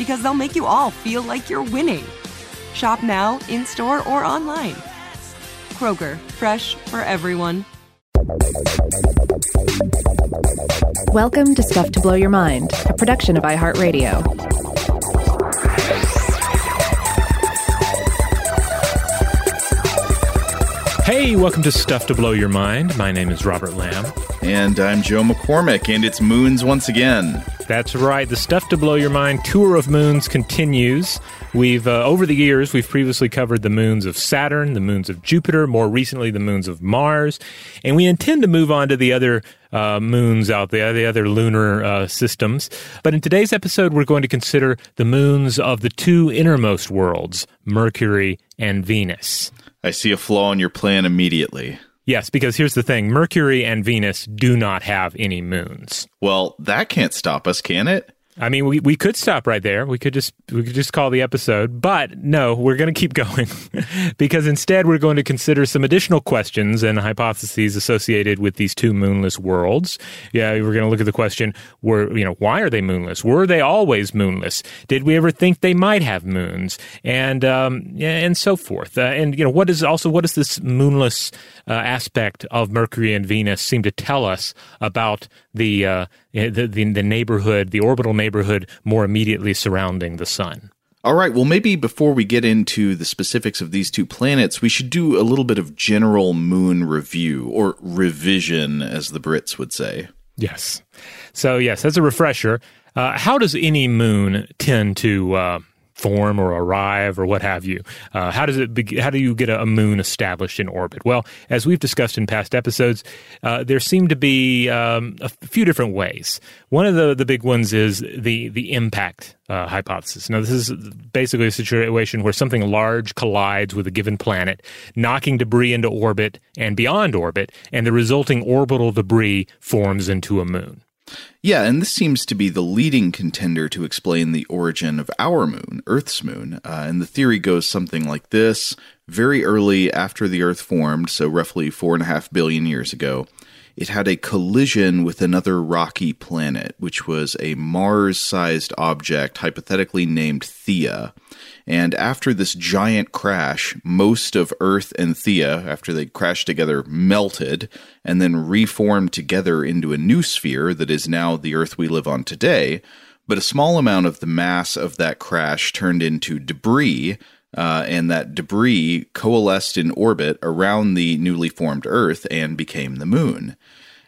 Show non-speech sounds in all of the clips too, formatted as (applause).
because they'll make you all feel like you're winning. Shop now, in store, or online. Kroger, fresh for everyone. Welcome to Stuff to Blow Your Mind, a production of iHeartRadio. Hey, welcome to Stuff to Blow Your Mind. My name is Robert Lamb. And I'm Joe McCormick, and it's Moons once again. That's right. The Stuff to Blow Your Mind tour of moons continues. We've, uh, over the years, we've previously covered the moons of Saturn, the moons of Jupiter, more recently, the moons of Mars. And we intend to move on to the other uh, moons out there, the other lunar uh, systems. But in today's episode, we're going to consider the moons of the two innermost worlds, Mercury and Venus. I see a flaw in your plan immediately. Yes, because here's the thing Mercury and Venus do not have any moons. Well, that can't stop us, can it? I mean, we, we could stop right there. We could just we could just call the episode, but no, we're going to keep (laughs) going because instead we're going to consider some additional questions and hypotheses associated with these two moonless worlds. Yeah, we're going to look at the question: Were you know why are they moonless? Were they always moonless? Did we ever think they might have moons? And um, and so forth. Uh, and you know what is also what does this moonless uh, aspect of Mercury and Venus seem to tell us about the, uh, the, the the neighborhood, the orbital neighborhood more immediately surrounding the sun. All right, well, maybe before we get into the specifics of these two planets, we should do a little bit of general moon review, or revision, as the Brits would say. Yes. So, yes, as a refresher, uh, how does any moon tend to uh, form or arrive or what have you? Uh, how does it? Be- how do you get a, moon established in orbit? Well, as we've discussed in past episodes, uh, there seem to be um, a few different ways. One of the the big ones is the the impact uh, hypothesis. Now, this is basically a situation where something large collides with a given planet, knocking debris into orbit and beyond orbit, and the resulting orbital debris forms into a moon. Yeah, and this seems to be the leading contender to explain the origin of our moon, Earth's moon. Uh, and the theory goes something like this Very early after the Earth formed, so roughly four and a half billion years ago, it had a collision with another rocky planet, which was a Mars sized object, hypothetically named Theia. And after this giant crash, most of Earth and Theia, after they crashed together, melted and then reformed together into a new sphere that is now the Earth we live on today. But a small amount of the mass of that crash turned into debris, uh, and that debris coalesced in orbit around the newly formed Earth and became the moon.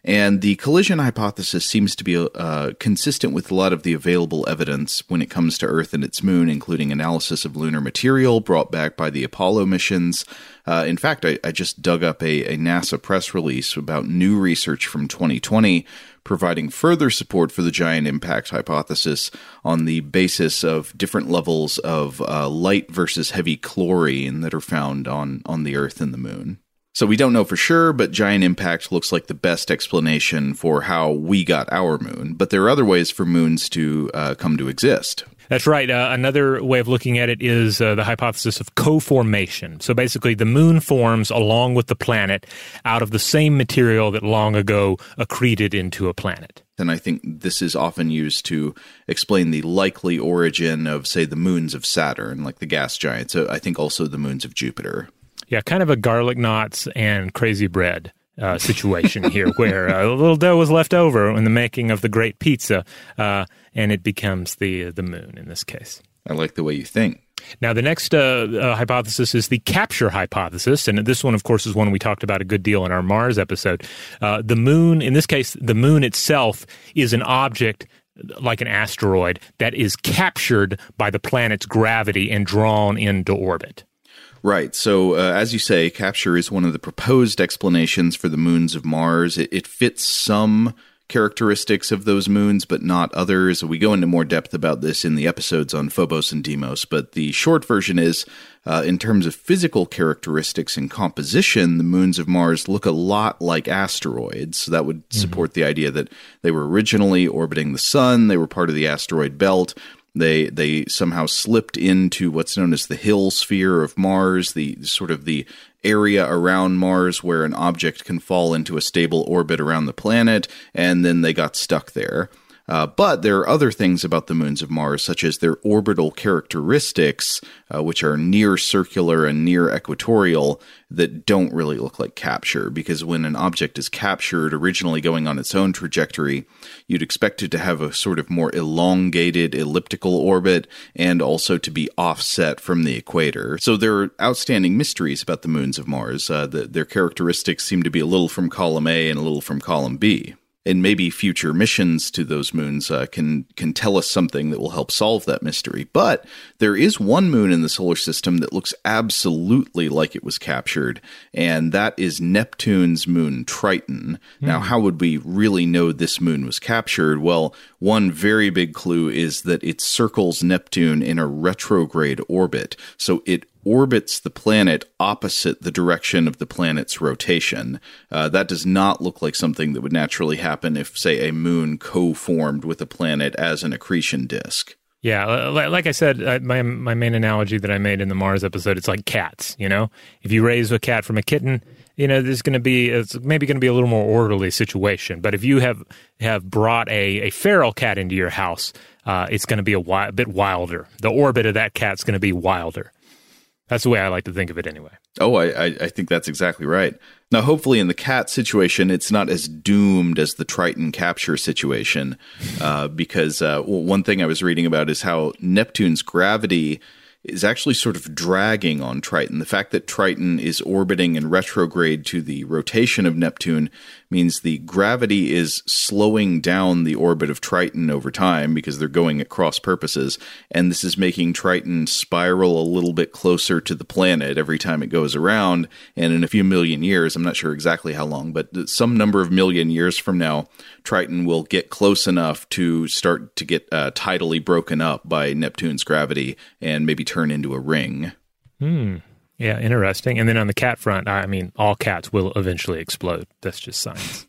And the collision hypothesis seems to be uh, consistent with a lot of the available evidence when it comes to Earth and its moon, including analysis of lunar material brought back by the Apollo missions. Uh, in fact, I, I, just dug up a, a NASA press release about new research from 2020 providing further support for the giant impact hypothesis on the basis of different levels of uh, light versus heavy chlorine that are found on, on the Earth and the Moon. So we don't know for sure, but giant impact looks like the best explanation for how we got our moon. But there are other ways for moons to uh, come to exist. That's right. Uh, another way of looking at it is uh, the hypothesis of co-formation. So basically, the moon forms along with the planet out of the same material that long ago accreted into a planet. And I think this is often used to explain the likely origin of, say, the moons of Saturn, like the gas giants. So I think also the moons of Jupiter. Yeah, kind of a garlic knots and crazy bread uh, situation here, (laughs) where uh, a little dough was left over in the making of the great pizza, uh, and it becomes the the moon in this case. I like the way you think. Now, the next uh, uh, hypothesis is the capture hypothesis. And this one, of course, is one we talked about a good deal in our Mars episode. Uh, the moon, in this case, the moon itself is an object like an asteroid that is captured by the planet's gravity and drawn into orbit. Right. So, uh, as you say, capture is one of the proposed explanations for the moons of Mars. It, it, fits some characteristics of those moons, but not others. We go into more depth about this in the episodes on Phobos and Deimos. But the short version is uh, in terms of physical characteristics and composition, the moons of Mars look a lot like asteroids. So that would mm-hmm. support the idea that they were originally orbiting the sun, they were part of the asteroid belt they they somehow slipped into what's known as the Hill sphere of Mars, the sort of the area around Mars where an object can fall into a stable orbit around the planet, and then they got stuck there. Uh, but there are other things about the moons of Mars, such as their orbital characteristics, uh, which are near circular and near equatorial, that don't really look like capture. Because when an object is captured, originally going on its own trajectory, you'd expect it to have a sort of more elongated elliptical orbit and also to be offset from the equator. So there are outstanding mysteries about the moons of Mars. Uh, the, their characteristics seem to be a little from column A and a little from column B and maybe future missions to those moons uh, can can tell us something that will help solve that mystery. But there is one moon in the solar system that looks absolutely like it was captured, and that is Neptune's moon Triton. Mm. Now, how would we really know this moon was captured? Well, one very big clue is that it circles Neptune in a retrograde orbit, so it orbits the planet opposite the direction of the planet's rotation. Uh, that does not look like something that would naturally happen if, say, a moon co formed with a planet as an accretion disk. Yeah, like I said, my my main analogy that I made in the Mars episode, it's like cats. You know, if you raise a cat from a kitten, you know there's going to be it's maybe going to be a little more orderly situation. But if you have have brought a, a feral cat into your house, uh, it's going to be a, wi- a bit wilder. The orbit of that cat's going to be wilder. That's the way I like to think of it anyway. Oh, I, I, think that's exactly right. Now, hopefully, in the cat situation, it's not as doomed as the Triton capture situation, uh, (laughs) because uh, one thing I was reading about is how Neptune's gravity is actually sort of dragging on Triton. The fact that Triton is orbiting in retrograde to the rotation of Neptune means the gravity is slowing down the orbit of Triton over time because they're going at cross purposes. And this is making Triton spiral a little bit closer to the planet every time it goes around. And in a few million years, I'm not sure exactly how long, but some number of million years from now, Triton will get close enough to start to get uh, tidally broken up by Neptune's gravity and maybe turn into a ring. Hmm. Yeah, interesting. And then on the cat front, I mean, all cats will eventually explode. That's just science.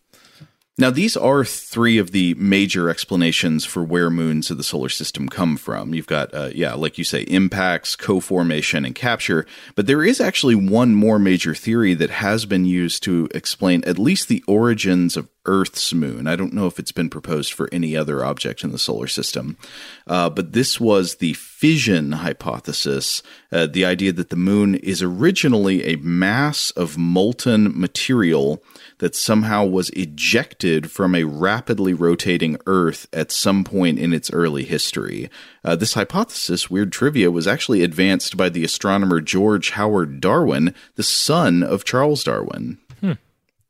Now, these are three of the major explanations for where moons of the solar system come from. You've got, uh, yeah, like you say, impacts, co formation, and capture. But there is actually one more major theory that has been used to explain at least the origins of Earth's moon. I don't know if it's been proposed for any other object in the solar system, uh, but this was the fission hypothesis uh, the idea that the moon is originally a mass of molten material that somehow was ejected from a rapidly rotating Earth at some point in its early history. Uh, this hypothesis, weird trivia, was actually advanced by the astronomer George Howard Darwin, the son of Charles Darwin.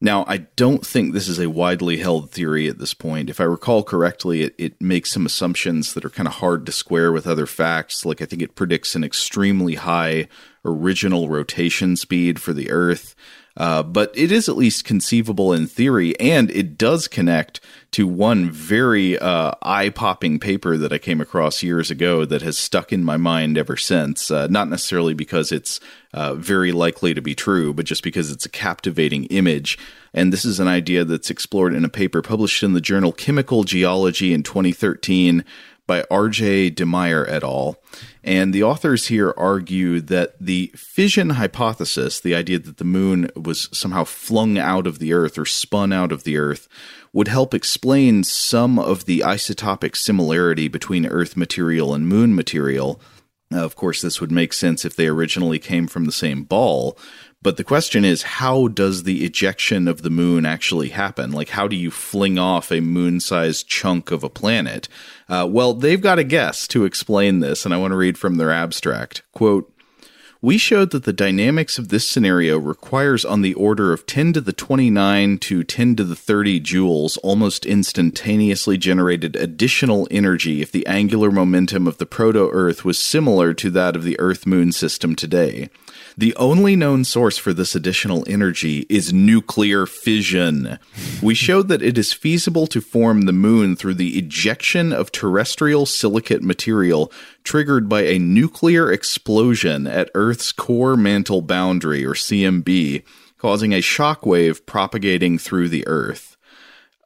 Now, I don't think this is a widely held theory at this point. If I recall correctly, it, it makes some assumptions that are kind of hard to square with other facts. Like, I think it predicts an extremely high original rotation speed for the Earth. Uh, but it is at least conceivable in theory, and it does connect to one very uh, eye popping paper that I came across years ago that has stuck in my mind ever since. Uh, not necessarily because it's uh, very likely to be true, but just because it's a captivating image. And this is an idea that's explored in a paper published in the journal Chemical Geology in 2013 by R.J. de Meijer et al. And the authors here argue that the fission hypothesis, the idea that the moon was somehow flung out of the Earth or spun out of the Earth, would help explain some of the isotopic similarity between Earth material and moon material. of course, this would make sense if they originally came from the same ball, but the question is, how does the ejection of the moon actually happen? Like, how do you fling off a moon sized chunk of a planet? Uh, well, they've got a guess to explain this, and I want to read from their abstract. Quote, we showed that the dynamics of this scenario requires on the order of 10 to the 29 to 10 to the 30 joules almost instantaneously generated additional energy if the angular momentum of the proto Earth was similar to that of the Earth Moon system today. The only known source for this additional energy is nuclear fission. We showed that it is feasible to form the moon through the ejection of terrestrial silicate material triggered by a nuclear explosion at Earth's core mantle boundary, or CMB, causing a shock wave propagating through the Earth.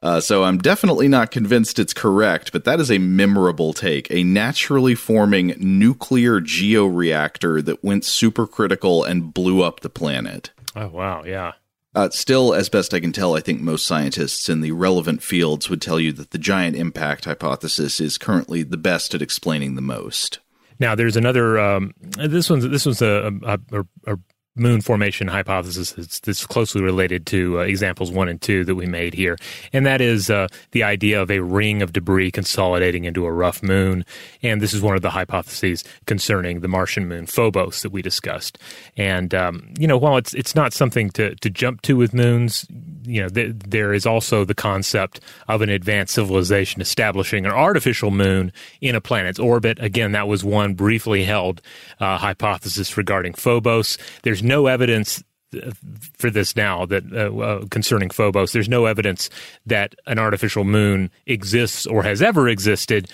Uh, so I'm definitely not convinced it's correct, but that is a memorable take. A naturally forming nuclear georeactor that went supercritical and blew up the planet. Oh, wow. Yeah. Uh, still, as best I can tell, I think most scientists in the relevant fields would tell you that the giant impact hypothesis is currently the best at explaining the most. Now, there's another. Um, this one's this one's a, a, a, a moon formation hypothesis that's, that's closely related to uh, examples one and two that we made here. And that is uh, the idea of a ring of debris consolidating into a rough moon. And this is one of the hypotheses concerning the Martian moon Phobos that we discussed. And, um, you know, while it's, it's not something to, to jump to with moons, you know, th- there is also the concept of an advanced civilization establishing an artificial moon in a planet's orbit. Again, that was one briefly held uh, hypothesis regarding Phobos. There's no evidence uh, for this now that uh, uh, concerning Phobos. There's no evidence that an artificial moon exists or has ever existed,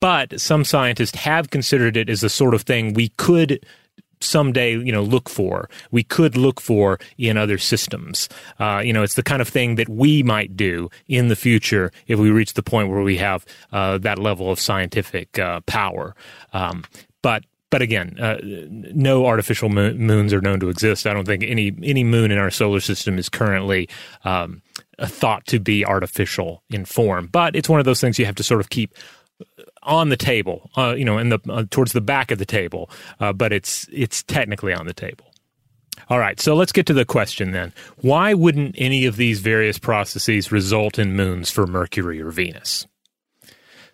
but some scientists have considered it as the sort of thing we could someday you know look for. We could look for in other systems. Uh, you know it's the kind of thing that we might do in the future if we reach the point where we have uh, that level of scientific uh, power. Um, but but again, uh, no artificial moons are known to exist. I don't think any any moon in our solar system is currently um, thought to be artificial in form. But it's one of those things you have to sort of keep on the table, uh, you know, in the uh, towards the back of the table. Uh, but it's it's technically on the table. All right, so let's get to the question then. Why wouldn't any of these various processes result in moons for Mercury or Venus?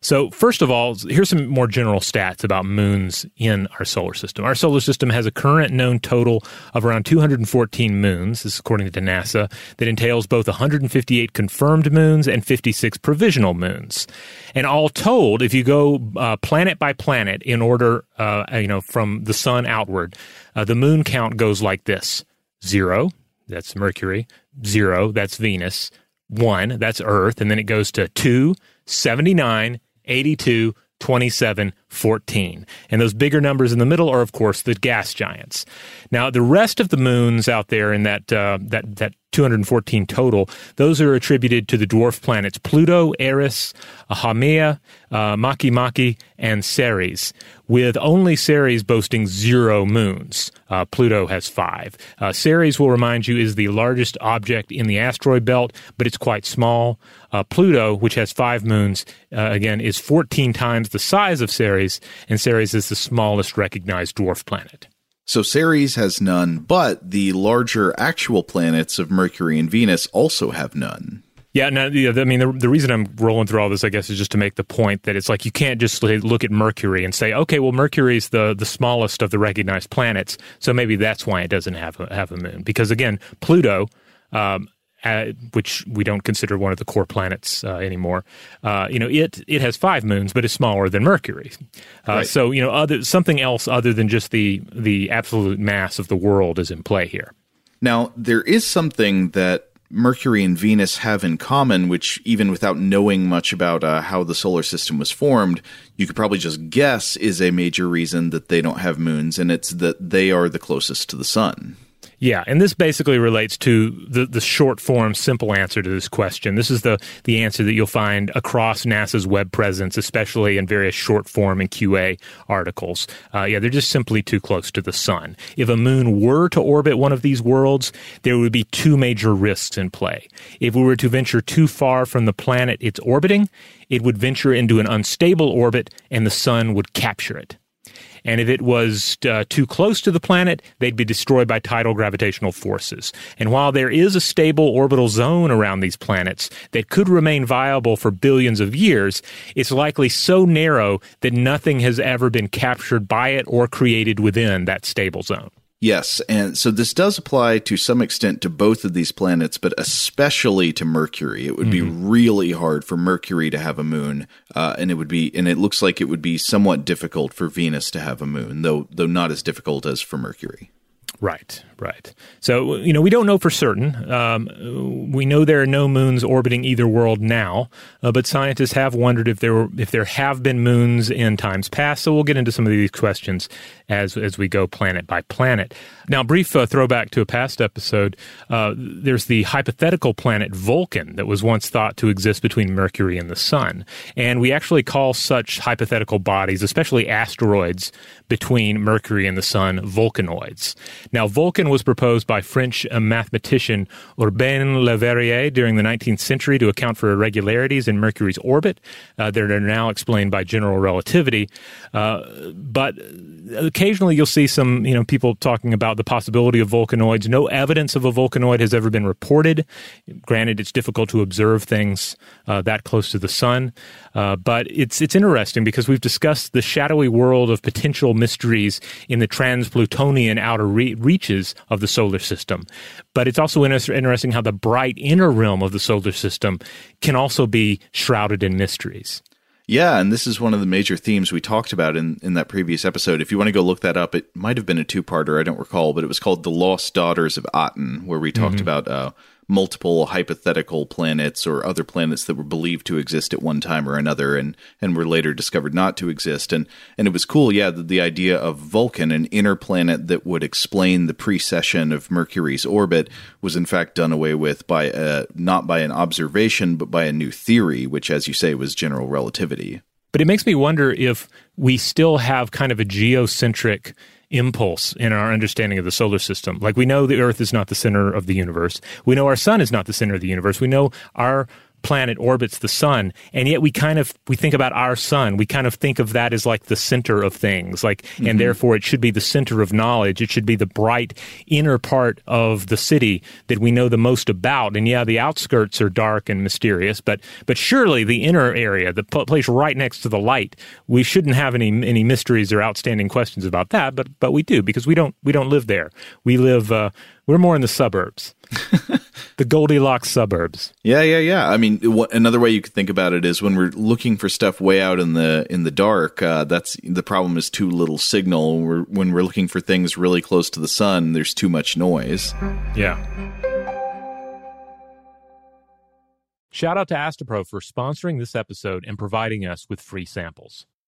So, first of all, here's some more general stats about moons in our solar system. Our solar system has a current known total of around 214 moons, this is according to NASA, that entails both 158 confirmed moons and 56 provisional moons. And all told, if you go uh, planet by planet in order, uh, you know, from the sun outward, uh, the moon count goes like this. Zero, that's Mercury, zero, that's Venus, one, that's Earth, and then it goes to two, 79, 82, 27, 14. And those bigger numbers in the middle are, of course, the gas giants. Now, the rest of the moons out there in that uh, that that 214 total, those are attributed to the dwarf planets Pluto, Eris, Haumea, uh, Makemake, and Ceres, with only Ceres boasting zero moons. Uh, Pluto has five. Uh, Ceres, will remind you, is the largest object in the asteroid belt, but it's quite small. Uh, Pluto, which has five moons, uh, again, is 14 times the size of Ceres, and Ceres is the smallest recognized dwarf planet. So Ceres has none, but the larger actual planets of Mercury and Venus also have none. Yeah, no, yeah, I mean, the, the reason I'm rolling through all this, I guess, is just to make the point that it's like you can't just look at Mercury and say, okay, well, Mercury is the, the smallest of the recognized planets, so maybe that's why it doesn't have a, have a moon. Because again, Pluto um, uh, which we don't consider one of the core planets uh, anymore. Uh, you know, it it has five moons, but is smaller than Mercury. Uh, Right. So you know, other something else other than just the the absolute mass of the world is in play here. Now, there is something that Mercury and Venus have in common, which, even without knowing much about uh, how the solar system was formed, you could probably just guess is a major reason that they don't have moons, and it's that they are the closest to the sun. Yeah, and this basically relates to the, the short form, simple answer to this question. This is the, the answer that you'll find across NASA's web presence, especially in various short form and QA articles. Uh, yeah, they're just simply too close to the sun. If a moon were to orbit one of these worlds, there would be two major risks in play. If we were to venture too far from the planet it's orbiting, it would venture into an unstable orbit and the sun would capture it. And if it was uh, too close to the planet, they'd be destroyed by tidal gravitational forces. And while there is a stable orbital zone around these planets that could remain viable for billions of years, it's likely so narrow that nothing has ever been captured by it or created within that stable zone. Yes, and so this does apply to some extent to both of these planets, but especially to Mercury. It would be really hard for Mercury to have a moon, uh, and it would be, and it looks like it would be somewhat difficult for Venus to have a moon, though though not as difficult as for Mercury. Right, right. So, you know, we don't know for certain. Um, we know there are no moons orbiting either world now, uh, but scientists have wondered if there were, if there have been moons in times past. So we'll get into some of these questions as as we go planet by planet. Now, brief uh, throwback to a past episode. Uh, there's the hypothetical planet Vulcan that was once thought to exist between Mercury and the Sun, and we actually call such hypothetical bodies, especially asteroids between Mercury and the Sun, Vulcanoids. Now, Vulcan was proposed by French uh, mathematician Urbain Le Verrier during the 19th century to account for irregularities in Mercury's orbit uh, that are now explained by general relativity. Uh, but occasionally you'll see some, you know, people talking about the possibility of vulcanoids. No evidence of a vulcanoid has ever been reported. Granted, it's difficult to observe things uh, that close to the sun, uh, but it's it's interesting because we've discussed the shadowy world of potential mysteries in the trans-Plutonian outer re- reaches of the solar system. But it's also inter- interesting how the bright inner realm of the solar system can also be shrouded in mysteries. Yeah, and this is one of the major themes we talked about in, in that previous episode. If you want to go look that up, it might have been a two parter, I don't recall, but it was called The Lost Daughters of Aten, where we talked about uh, multiple hypothetical planets or other planets that were believed to exist at one time or another and, and were later discovered not to exist. And, and it was cool, yeah, the, the idea of Vulcan, an inner planet that would explain the precession of Mercury's orbit, was in fact done away with by a, not by an observation, but by a new theory, which, as you say, was general relativity. But it makes me wonder if we still have kind of a geocentric impulse in our understanding of the solar system. Like we know the Earth is not the center of the universe. We know our sun is not the center of the universe. We know our planet orbits the sun and yet we kind of we think about our sun. We kind of think of that as like the center of things like and therefore it should be the center of knowledge. It should be the bright inner part of the city that we know the most about. And yeah the outskirts are dark and mysterious but but surely the inner area the pl- place right next to the light we shouldn't have any any mysteries or outstanding questions about that but but we do because we don't we don't live there. We live uh, we're more in the suburbs (laughs) the goldilocks suburbs Yeah, yeah, yeah. I mean, another way you could think about it is when we're looking for stuff way out in the in the dark. Uh, that's the problem is too little signal. We're, when we're looking for things really close to the sun, there's too much noise. Yeah. Shout out to Astepro for sponsoring this episode and providing us with free samples.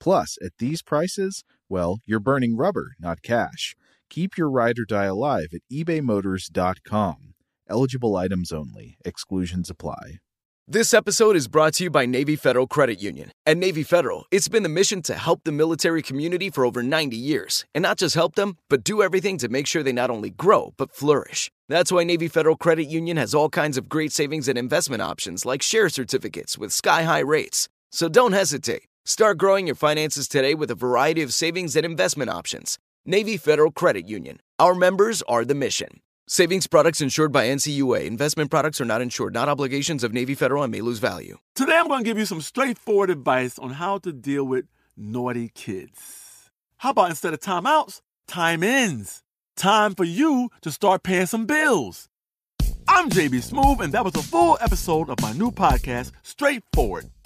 Plus, at these prices, well, you're burning rubber, not cash. Keep your ride or die alive at ebaymotors.com. Eligible items only, exclusions apply. This episode is brought to you by Navy Federal Credit Union. At Navy Federal, it's been the mission to help the military community for over 90 years. And not just help them, but do everything to make sure they not only grow, but flourish. That's why Navy Federal Credit Union has all kinds of great savings and investment options like share certificates with sky high rates. So don't hesitate. Start growing your finances today with a variety of savings and investment options. Navy Federal Credit Union. Our members are the mission. Savings products insured by NCUA. Investment products are not insured, not obligations of Navy Federal and may lose value. Today I'm going to give you some straightforward advice on how to deal with naughty kids. How about instead of timeouts, time ins? Time for you to start paying some bills. I'm JB Smoove, and that was a full episode of my new podcast, Straightforward,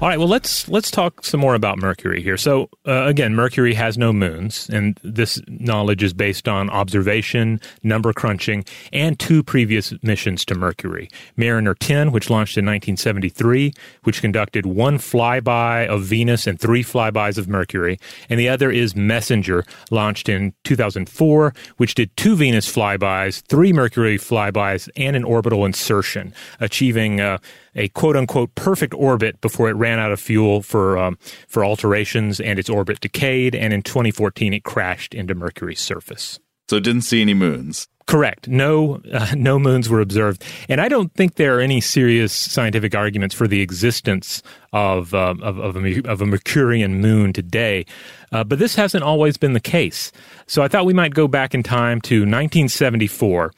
All right, well let's let's talk some more about Mercury here. So uh, again, Mercury has no moons, and this knowledge is based on observation, number crunching, and two previous missions to Mercury: Mariner 10, which launched in 1973, which conducted one flyby of Venus and three flybys of Mercury, and the other is Messenger, launched in 2004, which did two Venus flybys, three Mercury flybys, and an orbital insertion, achieving uh, a quote unquote perfect orbit before it ran out of fuel for um, for alterations and its orbit decayed. And in 2014, it crashed into Mercury's surface. So it didn't see any moons. Correct. No, uh, no moons were observed, and I don't think there are any serious scientific arguments for the existence of uh, of, of, a, of, a, Mercurian moon today. Uh, but this hasn't always been the case. So I thought we might go back in time to 1974,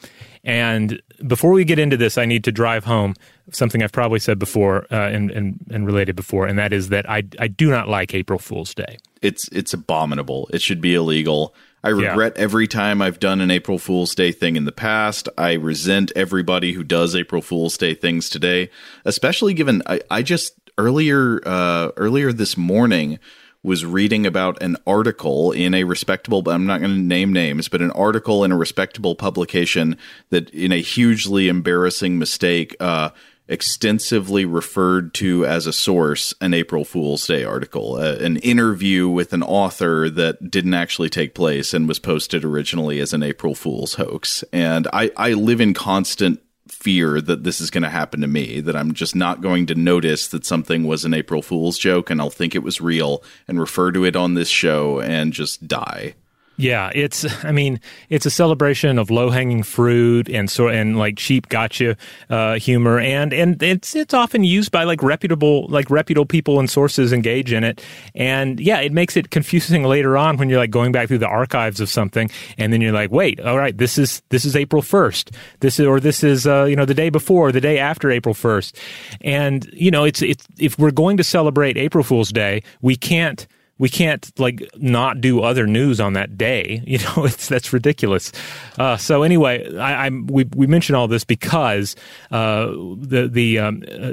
and before we get into this, I need to drive home something I've probably said before uh, and, and, and related before, and that is that I, I do not like April Fool's Day. It's it's abominable. It should be illegal. I regret yeah. every time I've done an April Fool's Day thing in the past. I resent everybody who does April Fool's Day things today, especially given I, I just earlier uh, earlier this morning was reading about an article in a respectable I'm not going to name names, but an article in a respectable publication that in a hugely embarrassing mistake uh, extensively referred to as a source an April Fool's Day article, uh, an interview with an author that didn't actually take place and was posted originally as an April Fool's hoax. And I, I live in constant fear that this is going to happen to me, that I'm just not going to notice that something was an April Fool's joke and I'll think it was real and refer to it on this show and just die. Yeah, it's. I mean, it's a celebration of low hanging fruit and so and like cheap gotcha uh, humor, and and it's it's often used by like reputable like reputable people and sources engage in it, and yeah, it makes it confusing later on when you're like going back through the archives of something, and then you're like, wait, all right, this is this is April first, this is or this is uh, you know the day before, the day after April first, and you know it's it's if we're going to celebrate April Fool's Day, we can't we can't like not do other news on that day. (laughs) You know, it's that's ridiculous. Uh, so anyway, I, am we we mentioned all this because uh, the the um, uh,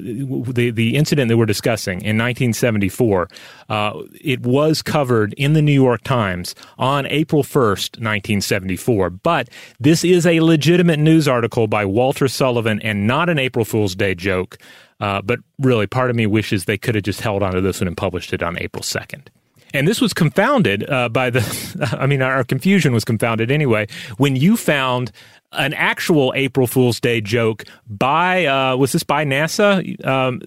the the incident that we're discussing in 1974, uh, it was covered in the New York Times on April 1st, 1974. But this is a legitimate news article by Walter Sullivan and not an April Fool's Day joke. Uh, but really, part of me wishes they could have just held onto this one and published it on April 2nd. And this was confounded uh, by the, (laughs) I mean, our confusion was confounded anyway, when you found an actual April Fool's Day joke by, uh, was this by NASA um,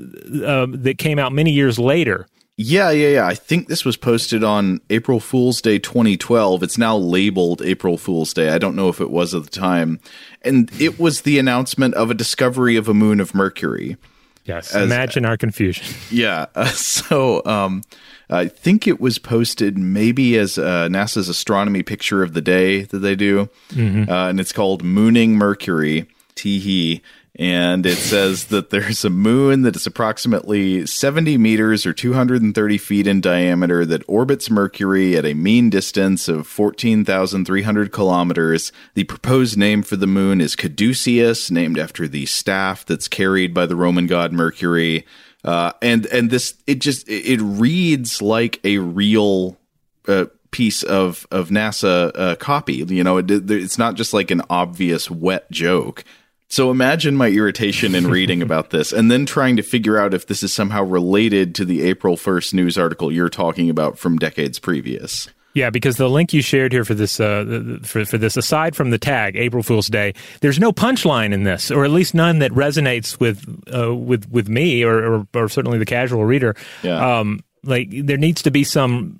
uh, that came out many years later? Yeah, yeah, yeah. I think this was posted on April Fool's Day 2012. It's now labeled April Fool's Day. I don't know if it was at the time. And it was the announcement of a discovery of a moon of Mercury. Yes. As, imagine our confusion. (laughs) Yeah. Uh, so, um, I think it was posted maybe as uh, NASA's astronomy picture of the day that they do, mm-hmm. uh, and it's called Mooning Mercury. Teehee. And it says (laughs) that there's a moon that is approximately 70 meters or 230 feet in diameter that orbits Mercury at a mean distance of 14,300 kilometers. The proposed name for the moon is Caduceus, named after the staff that's carried by the Roman god Mercury. Uh, and and this it just it reads like a real uh, piece of of NASA uh, copy. You know, it, it's not just like an obvious wet joke. So imagine my irritation in reading about this and then trying to figure out if this is somehow related to the April 1st news article you're talking about from decades previous. Yeah, because the link you shared here for this uh, for for this, aside from the tag April Fool's Day, there's no punchline in this, or at least none that resonates with uh, with with me or, or, or certainly the casual reader. Yeah. Um, like there needs to be some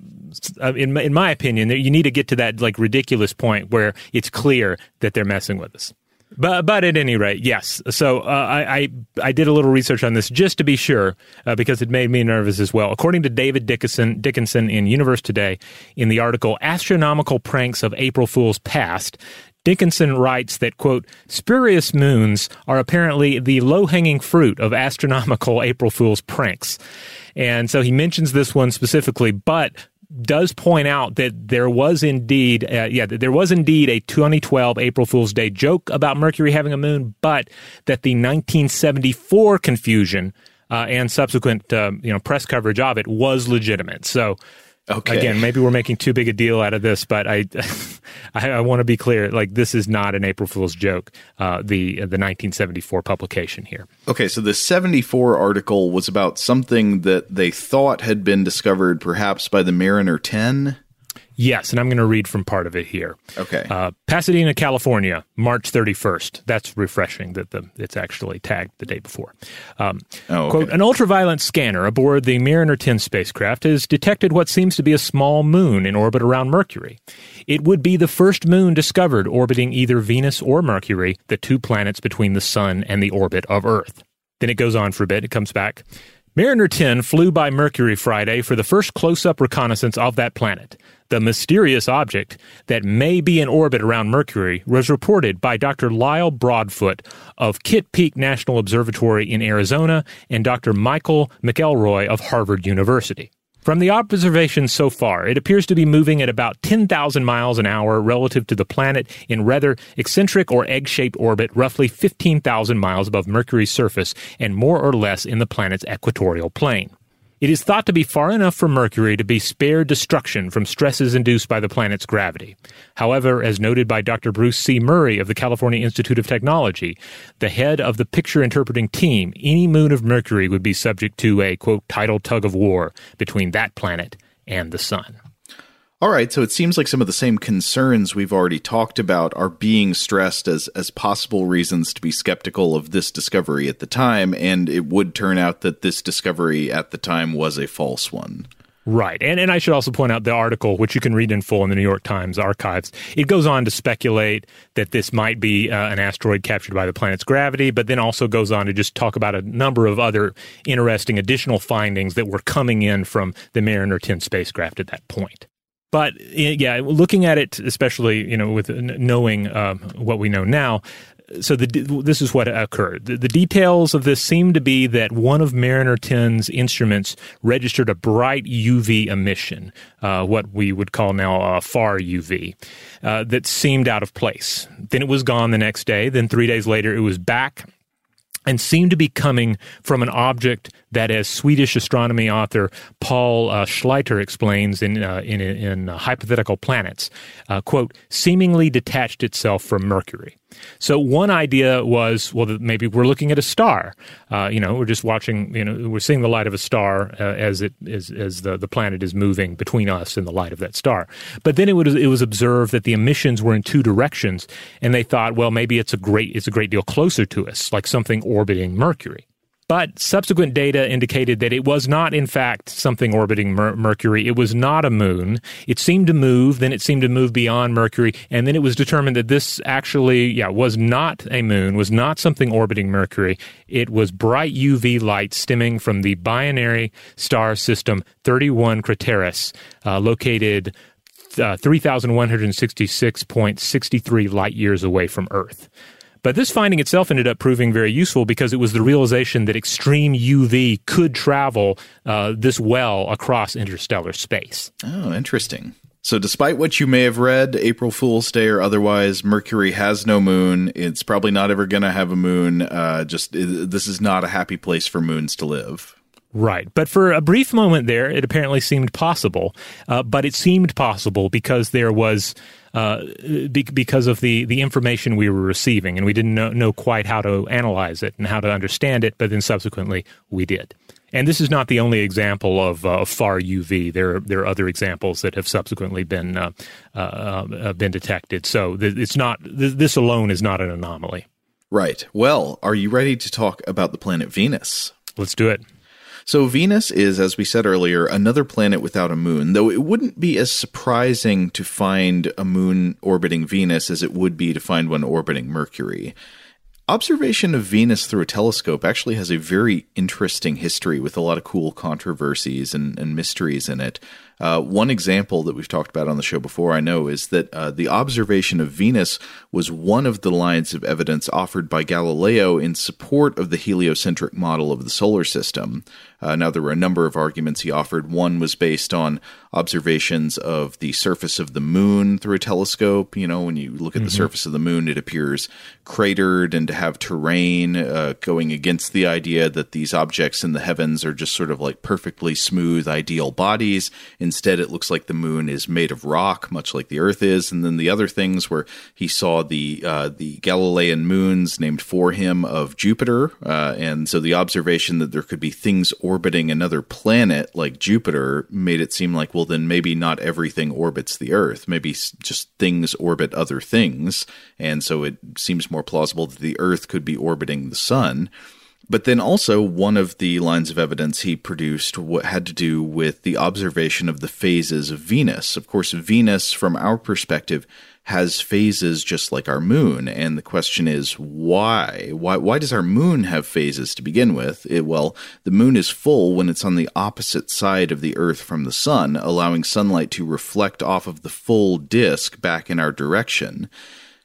uh, in in my opinion, you need to get to that like ridiculous point where it's clear that they're messing with us. But but at any rate, yes. So uh, I, I, I did a little research on this just to be sure uh, because it made me nervous as well. According to David Dickinson Dickinson in Universe Today, in the article "Astronomical Pranks of April Fools Past," Dickinson writes that, quote, spurious moons are apparently the low hanging fruit of astronomical (laughs) April Fool's pranks. And so he mentions this one specifically, but does point out that there was indeed, uh, yeah, there was indeed a 2012 April Fool's Day joke about Mercury having a moon, but that the 1974 confusion uh, and subsequent, uh, you know, press coverage of it was legitimate. So Okay. Again, maybe we're making too big a deal out of this, but I, (laughs) I, I want to be clear. Like this is not an April Fool's joke. Uh, the the 1974 publication here. Okay, so the 74 article was about something that they thought had been discovered, perhaps by the Mariner 10. Yes, and I'm going to read from part of it here. Okay. Uh, Pasadena, California, March 31st. That's refreshing that the, it's actually tagged the day before. Um, oh, okay. Quote, an ultraviolet scanner aboard the Mariner 10 spacecraft has detected what seems to be a small moon in orbit around Mercury. It would be the first moon discovered orbiting either Venus or Mercury, the two planets between the Sun and the orbit of Earth. Then it goes on for a bit. It comes back. Mariner 10 flew by Mercury Friday for the first close up reconnaissance of that planet. The mysterious object that may be in orbit around Mercury was reported by Dr. Lyle Broadfoot of Kitt Peak National Observatory in Arizona and Dr. Michael McElroy of Harvard University. From the observations so far, it appears to be moving at about 10,000 miles an hour relative to the planet in rather eccentric or egg shaped orbit, roughly 15,000 miles above Mercury's surface and more or less in the planet's equatorial plane. It is thought to be far enough from Mercury to be spared destruction from stresses induced by the planet's gravity. However, as noted by Dr. Bruce C. Murray of the California Institute of Technology, the head of the picture interpreting team, any moon of Mercury would be subject to a, quote, tidal tug of war between that planet and the sun. All right, so it seems like some of the same concerns we've already talked about are being stressed as as possible reasons to be skeptical of this discovery at the time, and it would turn out that this discovery at the time was a false one. Right. And and I should also point out the article, which you can read in full in the New York Times archives. It goes on to speculate that this might be uh, an asteroid captured by the planet's gravity, but then also goes on to just talk about a number of other interesting additional findings that were coming in from the Mariner 10 spacecraft at that point. But yeah, looking at it, especially you know with knowing um, what we know now, so the, this is what occurred. The, the, details of this seem to be that one of Mariner 10's instruments registered a bright UV emission, uh, what we would call now a far UV, uh, that seemed out of place. Then it was gone the next day. Then three days later, it was back and seemed to be coming from an object that, as Swedish astronomy author Paul uh, Schlyter explains in uh, in, in uh, Hypothetical Planets, uh, quote, seemingly detached itself from Mercury. So one idea was, well, maybe we're looking at a star. Uh, you know, we're just watching. You know, we're seeing the light of a star uh, as it as, as the, the planet is moving between us and the light of that star. But then it was it was observed that the emissions were in two directions, and they thought, well, maybe it's a great it's a great deal closer to us, like something orbiting Mercury. But subsequent data indicated that it was not, in fact, something orbiting Mer- Mercury. It was not a moon. It seemed to move, then it seemed to move beyond Mercury, and then it was determined that this actually, yeah, was not a moon, was not something orbiting Mercury. It was bright UV light stemming from the binary star system 31 Crateris, uh, located uh, 3,166.63 light years away from Earth. But this finding itself ended up proving very useful because it was the realization that extreme UV could travel uh, this well across interstellar space. Oh, interesting. So, despite what you may have read, April Fool's Day or otherwise, Mercury has no moon. It's probably not ever going to have a moon. Uh, just this is not a happy place for moons to live. Right. But for a brief moment there, it apparently seemed possible. Uh, but it seemed possible because there was uh, be- because of the, the information we were receiving, and we didn't know, know quite how to analyze it and how to understand it, but then subsequently we did. And this is not the only example of uh, far UV. There, there are other examples that have subsequently been uh, uh, uh been detected. So th- it's not th- this alone is not an anomaly. Right. Well, are you ready to talk about the planet Venus? Let's do it. So, Venus is, as we said earlier, another planet without a moon, though it wouldn't be as surprising to find a moon orbiting Venus as it would be to find one orbiting Mercury. Observation of Venus through a telescope actually has a very interesting history with a lot of cool controversies and, and mysteries in it. Uh, one example that we've talked about on the show before, I know, is that uh, the observation of Venus was one of the lines of evidence offered by Galileo in support of the heliocentric model of the solar system. Uh, now, there were a number of arguments he offered. One was based on observations of the surface of the moon through a telescope. You know, when you look at mm-hmm. the surface of the moon, it appears cratered and to have terrain uh, going against the idea that these objects in the heavens are just sort of like perfectly smooth, ideal bodies. Instead, it looks like the moon is made of rock, much like the Earth is. And then the other things where he saw the uh, the Galilean moons named for him of Jupiter, uh, and so the observation that there could be things orbiting another planet like Jupiter made it seem like well well, then maybe not everything orbits the Earth. Maybe just things orbit other things. And so it seems more plausible that the Earth could be orbiting the Sun. But then also, one of the lines of evidence he produced what had to do with the observation of the phases of Venus. Of course, Venus, from our perspective, has phases just like our moon. And the question is, why? Why, why does our moon have phases to begin with? It, well, the moon is full when it's on the opposite side of the Earth from the sun, allowing sunlight to reflect off of the full disk back in our direction.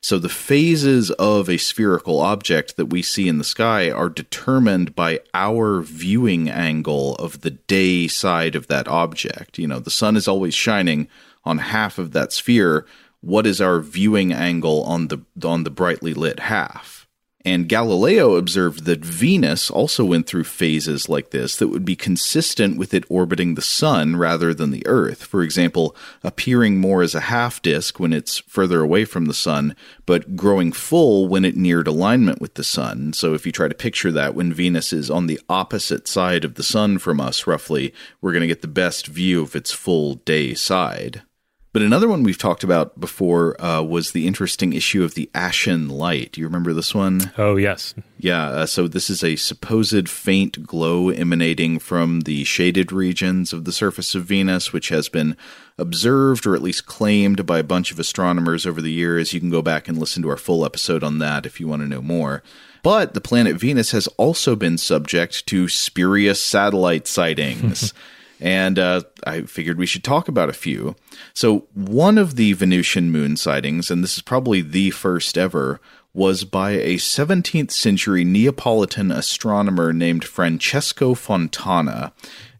So the phases of a spherical object that we see in the sky are determined by our viewing angle of the day side of that object. You know, the sun is always shining on half of that sphere what is our viewing angle on the on the brightly lit half. And Galileo observed that Venus also went through phases like this that would be consistent with it orbiting the sun rather than the Earth. For example, appearing more as a half disk when it's further away from the sun, but growing full when it neared alignment with the sun. So if you try to picture that when Venus is on the opposite side of the sun from us, roughly, we're going to get the best view of its full day side. But another one we've talked about before uh, was the interesting issue of the ashen light. Do you remember this one? Oh, yes. Yeah. Uh, so this is a supposed faint glow emanating from the shaded regions of the surface of Venus, which has been observed or at least claimed by a bunch of astronomers over the years. You can go back and listen to our full episode on that if you want to know more. But the planet Venus has also been subject to spurious satellite sightings. (laughs) and uh, I figured we should talk about a few. So, one of the Venusian moon sightings, and this is probably the first ever, was by a 17th century Neapolitan astronomer named Francesco Fontana.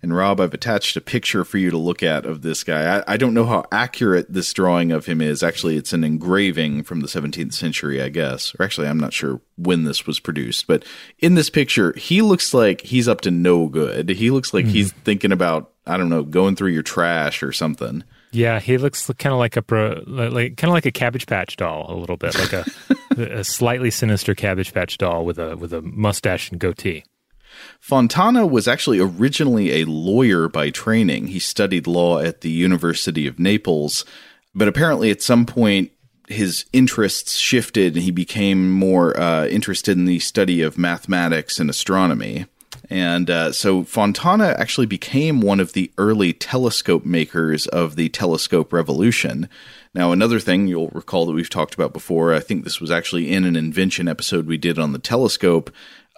And Rob, I've attached a picture for you to look at of this guy. I, I, don't know how accurate this drawing of him is. Actually, it's an engraving from the 17th century, I guess. Or actually, I'm not sure when this was produced. But in this picture, he looks like he's up to no good. He looks like mm. he's thinking about, I don't know, going through your trash or something. Yeah, he looks kind of like a pro, like kind of like a Cabbage Patch doll, a little bit like a, (laughs) a slightly sinister Cabbage Patch doll with a with a mustache and goatee. Fontana was actually originally a lawyer by training. He studied law at the University of Naples, but apparently at some point his interests shifted and he became more uh, interested in the study of mathematics and astronomy. And uh, so Fontana actually became one of the early telescope makers of the telescope revolution. Now, another thing you'll recall that we've talked about before, I think this was actually in an invention episode we did on the telescope,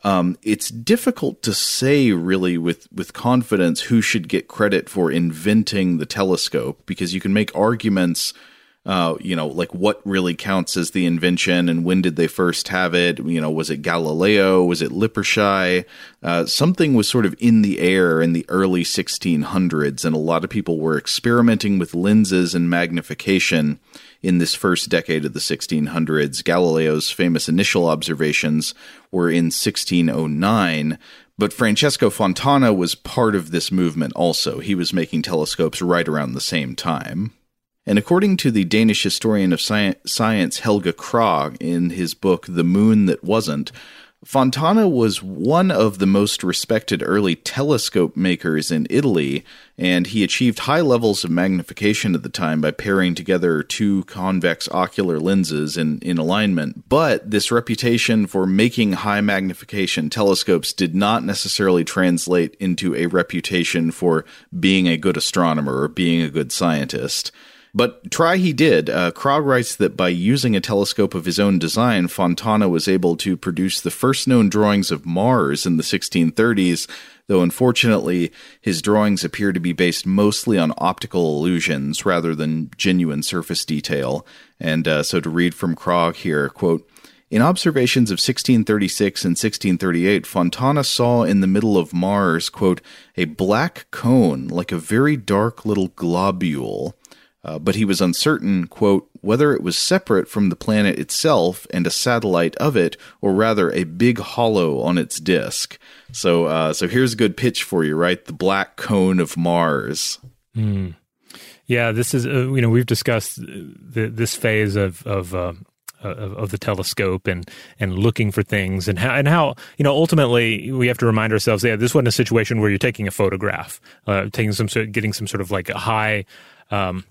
um, it's difficult to say really with with confidence who should get credit for inventing the telescope because you can make arguments. Uh, you know, like what really counts as the invention and when did they first have it? You know, was it Galileo? Was it Lippershey? Uh, something was sort of in the air in the early 1600s, and a lot of people were experimenting with lenses and magnification in this first decade of the 1600s. Galileo's famous initial observations were in 1609, but Francesco Fontana was part of this movement also. He was making telescopes right around the same time. And according to the Danish historian of science Helge Kragh in his book The Moon That Wasn't, Fontana was one of the most respected early telescope makers in Italy, and he achieved high levels of magnification at the time by pairing together two convex ocular lenses in, in alignment. But this reputation for making high magnification telescopes did not necessarily translate into a reputation for being a good astronomer or being a good scientist. But try he did. Uh, Kragh writes that by using a telescope of his own design, Fontana was able to produce the first known drawings of Mars in the 1630s, though unfortunately his drawings appear to be based mostly on optical illusions rather than genuine surface detail. And uh, so to read from Kragh here, quote, in observations of 1636 and 1638, Fontana saw in the middle of Mars, quote, a black cone like a very dark little globule uh, but he was uncertain, quote, whether it was separate from the planet itself and a satellite of it, or rather a big hollow on its disk. So, uh, so here's a good pitch for you, right? The black cone of Mars. Mm. Yeah, this is uh, you know we've discussed the, this phase of of uh, of, of, the telescope and and looking for things and how and how you know ultimately we have to remind ourselves yeah this wasn't a situation where you're taking a photograph uh, taking some sort getting some sort of like a high um,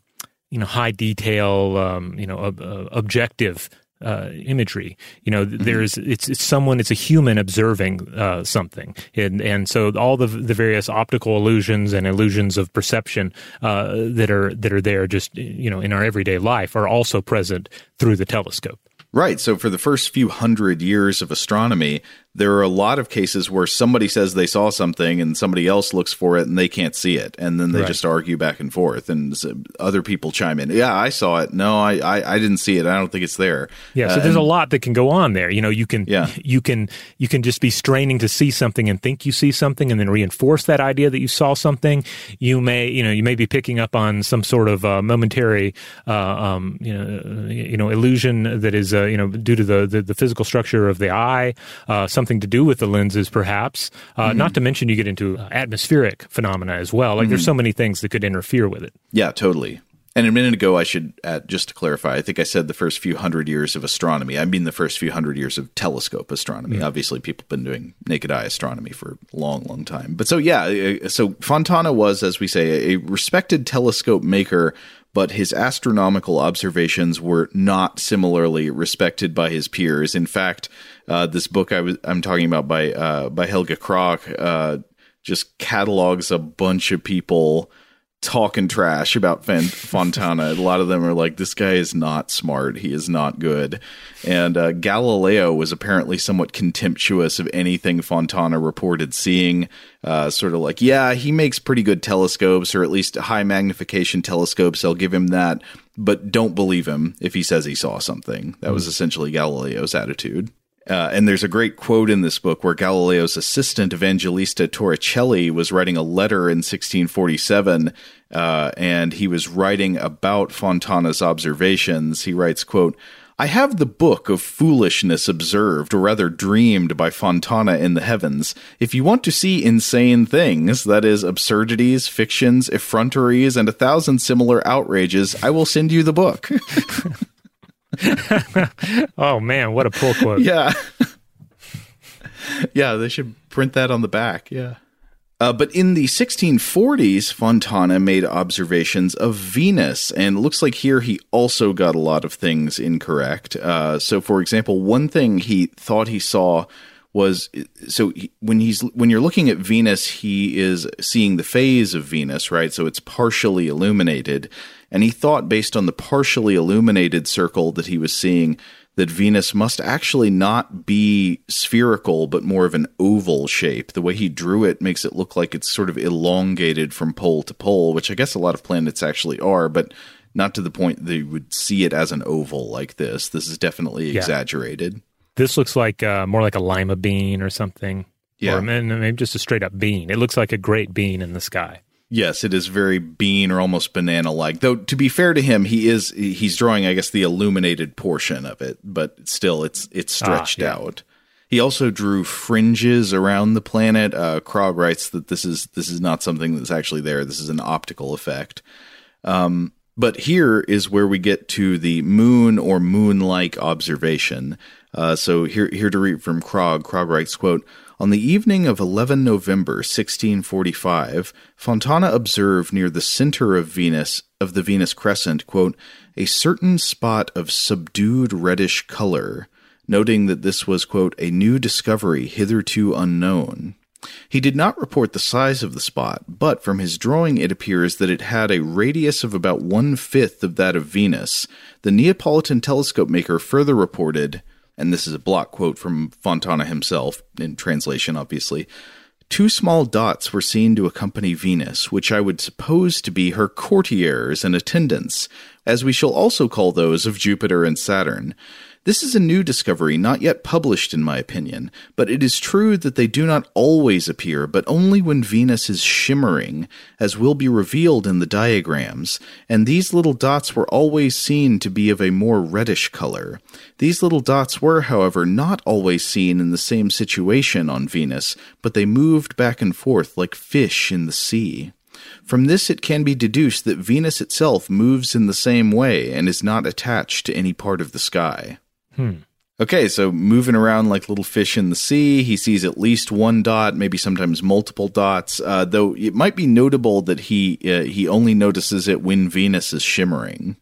you know high detail um, you know ob- uh, objective uh, imagery. You know, mm-hmm. there's it's it's someone, it's a human observing uh, something, and and so all the the various optical illusions and illusions of perception uh, that are that are there, just you know, in our everyday life, are also present through the telescope. Right. So for the first few hundred years of astronomy, there are a lot of cases where somebody says they saw something and somebody else looks for it and they can't see it. And then they right. just argue back and forth and other people chime in. Yeah i saw it. No I, I, I didn't see it. I don't think it's there. Yeah so uh, there's and, a lot that can go on there. You know you can yeah. you can you can just be straining to see something and think you see something and then reinforce that idea that you saw something. You may you know you may be picking up on some sort of uh, momentary uh, um, you know you know illusion that is uh, you know due to the, the, the physical structure of the eye uh, some something to do with the lenses, perhaps. Uh, mm-hmm. Not to mention, you get into atmospheric phenomena as well. Like mm-hmm. there's so many things that could interfere with it. Yeah, totally. And a minute ago, I should add, just to clarify, I think I said the first few hundred years of astronomy. I mean the first few hundred years of telescope astronomy. Mm-hmm. Obviously, people have been doing naked eye astronomy for a long, long time. But so, yeah, uh, so Fontana was, as we say, a respected telescope maker but his astronomical observations were not similarly respected by his peers. In fact, uh, this book I was I'm talking about by uh, by Helge Kragh uh, just catalogs a bunch of people talking trash about (laughs) Fontana. a lot of them are like, "This guy is not smart. He is not good." And uh, Galileo was apparently somewhat contemptuous of anything Fontana reported seeing. Uh, sort of like, "Yeah, he makes pretty good telescopes, or at least high magnification telescopes. I'll give him that." but don't believe him if he says he saw something. That was essentially Galileo's attitude. Uh, and there's a great quote in this book where Galileo's assistant Evangelista Torricelli was writing a letter in 1647, uh, and he was writing about Fontana's observations. He writes, "quote I have the book of foolishness observed, or rather dreamed, by Fontana in the heavens. If you want to see insane things, that is, absurdities, fictions, effronteries, and a thousand similar outrages, I will send you the book. (laughs) (laughs) (laughs) oh man, what a pull quote! yeah, (laughs) yeah, they should print that on the back. Yeah. Uh, but in the 1640s, Fontana made observations of Venus, and looks like here he also got a lot of things incorrect. Uh, so, for example, one thing he thought he saw was so he, when he's when you're looking at Venus, he is seeing the phase of Venus, right? So it's partially illuminated, and he thought based on the partially illuminated circle that he was seeing that Venus must actually not be spherical, but more of an oval shape. The way he drew it makes it look like it's sort of elongated from pole to pole, which I guess a lot of planets actually are, but not to the point that you would see it as an oval like this. This is definitely Yeah. exaggerated. This looks like uh, more like a lima bean or something. Yeah. Or maybe maybe just a straight up bean. It looks like a great bean in the sky. Yes, it is very bean or almost banana like. Though to be fair to him, he is he's drawing, I guess, the illuminated portion of it, but still, it's it's stretched yeah. out. He also drew fringes around the planet. Uh, Krog writes that this is this is not something that's actually there. This is an optical effect. Um, but here is where we get to the moon or moon-like observation. Uh, so here, here to read from Krog. Krog writes, "quote On the evening of 11 November 1645, Fontana observed near the center of Venus of the Venus crescent, quote, a certain spot of subdued reddish color." Noting that this was, quote, a new discovery hitherto unknown. He did not report the size of the spot, but from his drawing it appears that it had a radius of about one fifth of that of Venus. The Neapolitan telescope maker further reported, and this is a block quote from Fontana himself, in translation, obviously. Two small dots were seen to accompany Venus, which I would suppose to be her courtiers and attendants, as we shall also call those of Jupiter and Saturn. This is a new discovery, not yet published in my opinion, but it is true that they do not always appear, but only when Venus is shimmering, as will be revealed in the diagrams, and these little dots were always seen to be of a more reddish color. These little dots were, however, not always seen in the same situation on Venus, but they moved back and forth like fish in the sea. From this, it can be deduced that Venus itself moves in the same way and is not attached to any part of the sky. Okay, so moving around like little fish in the sea, he sees at least one dot, maybe sometimes multiple dots. Uh, though it might be notable that he uh, he only notices it when Venus is shimmering.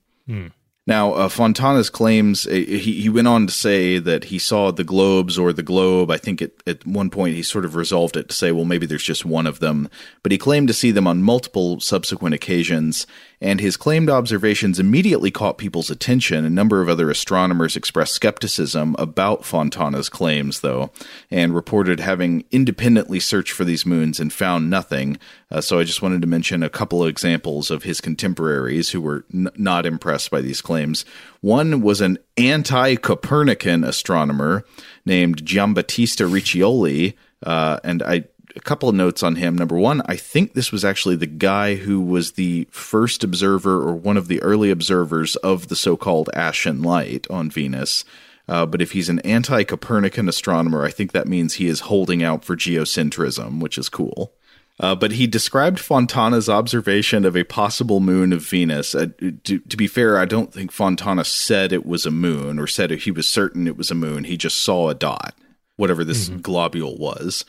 Now, uh, Fontana's claims, uh, he, he went on to say that he saw the globes or the globe. I think at, at one point he sort of resolved it to say, well, maybe there's just one of them. But he claimed to see them on multiple subsequent occasions. And his claimed observations immediately caught people's attention. A number of other astronomers expressed skepticism about Fontana's claims, though, and reported having independently searched for these moons and found nothing. Uh, so I just wanted to mention a couple of examples of his contemporaries who were n- not impressed by these claims. One was an anti Copernican astronomer named Giambattista Riccioli, uh, and I a couple of notes on him. Number one, I think this was actually the guy who was the first observer or one of the early observers of the so called ashen light on Venus. Uh, but if he's an anti Copernican astronomer, I think that means he is holding out for geocentrism, which is cool. Uh, but he described Fontana's observation of a possible moon of Venus. Uh, to, to be fair, I don't think Fontana said it was a moon or said he was certain it was a moon. He just saw a dot, whatever this globule was.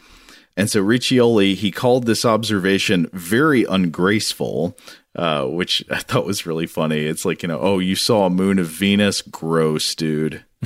And so Riccioli, he called this observation very ungraceful, uh, which (laughs) I thought was really funny. It's like, you know, oh, you saw a moon of Venus? Gross, dude. (laughs)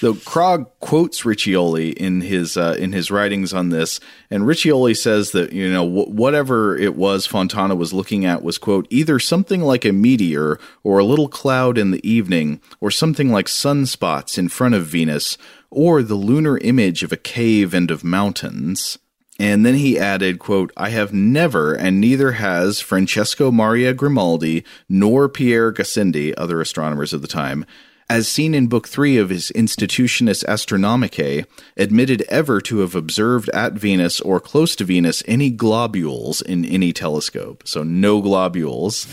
Though Krog quotes Riccioli in his uh, in his writings on this, and Riccioli says that you know wh- whatever it was Fontana was looking at was quote either something like a meteor or a little cloud in the evening, or something like sunspots in front of Venus, or the lunar image of a cave and of mountains. And then he added, quote, I have never, and neither has Francesco Maria Grimaldi nor Pierre Gassendi, other astronomers of the time, as seen in Book 3 of his Institutiones Astronomicae, admitted ever to have observed at Venus or close to Venus any globules in any telescope. So no globules.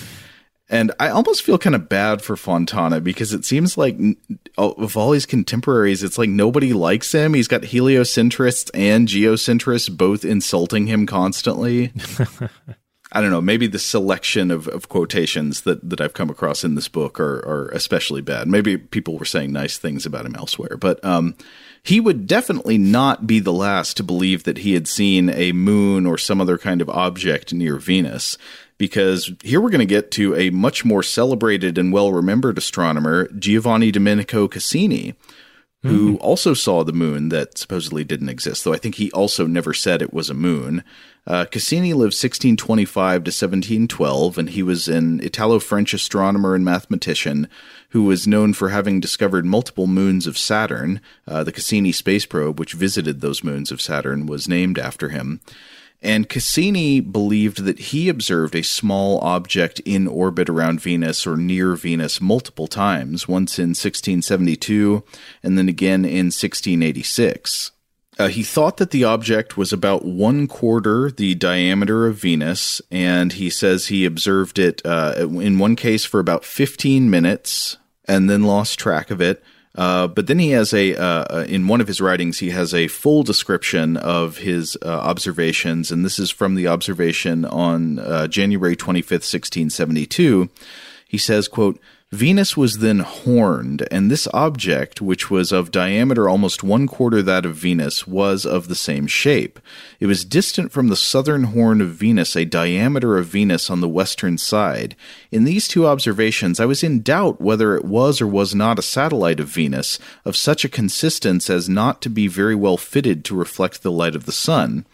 And I almost feel kind of bad for Fontana because it seems like of all his contemporaries, it's like nobody likes him. He's got heliocentrists and geocentrists both insulting him constantly. (laughs) I don't know, maybe the selection of, of quotations that, that I've come across in this book are, are especially bad. Maybe people were saying nice things about him elsewhere, but um, he would definitely not be the last to believe that he had seen a moon or some other kind of object near Venus. Because here we're going to get to a much more celebrated and well remembered astronomer, Giovanni Domenico Cassini, who mm-hmm. also saw the moon that supposedly didn't exist, though I think he also never said it was a moon. Uh, Cassini lived 1625 to 1712, and he was an Italo French astronomer and mathematician who was known for having discovered multiple moons of Saturn. Uh, the Cassini space probe, which visited those moons of Saturn, was named after him. And Cassini believed that he observed a small object in orbit around Venus or near Venus multiple times, once in 1672 and then again in 1686. Uh, he thought that the object was about one quarter the diameter of Venus, and he says he observed it uh, in one case for about 15 minutes and then lost track of it. Uh, but then he has a uh, uh, in one of his writings he has a full description of his uh, observations, and this is from the observation on uh, January twenty fifth, sixteen seventy two. He says, "quote." Venus was then horned, and this object, which was of diameter almost one quarter that of Venus, was of the same shape. It was distant from the southern horn of Venus a diameter of Venus on the western side. In these two observations, I was in doubt whether it was or was not a satellite of Venus, of such a consistence as not to be very well fitted to reflect the light of the sun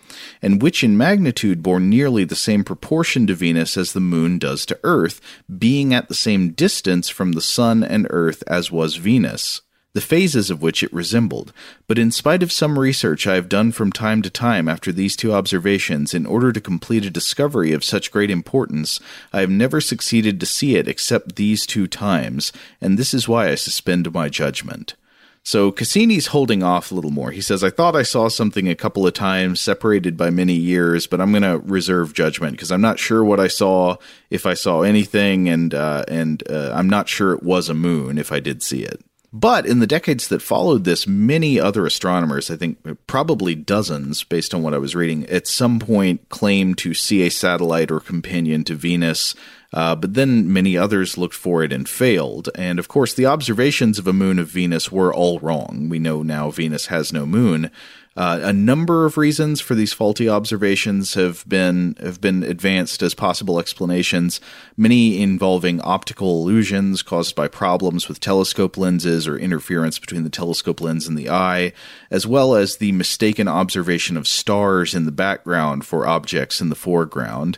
and which in magnitude bore nearly the same proportion to Venus as the Moon does to Earth, being at the same distance from the Sun and Earth as was Venus the phases of which it resembled. But in spite of some research I have done from time to time after these two observations in order to complete a discovery of such great importance, I have never succeeded to see it except these two times, and this is why I suspend my judgment. So Cassini's holding off a little more. He says, I thought I saw something a couple of times, separated by many years, but I'm going to reserve judgment because I'm not sure what I saw, if I saw anything, and, uh, and uh, I'm not sure it was a moon if I did see it. But in the decades that followed this, many other astronomers, I think probably dozens, based on what I was reading, at some point claimed to see a satellite or companion to Venus. Uh, but then many others looked for it and failed. And of course, the observations of a moon of Venus were all wrong. We know now Venus has no moon. Uh, a number of reasons for these faulty observations have been have been advanced as possible explanations. Many involving optical illusions caused by problems with telescope lenses or interference between the telescope lens and the eye, as well as the mistaken observation of stars in the background for objects in the foreground.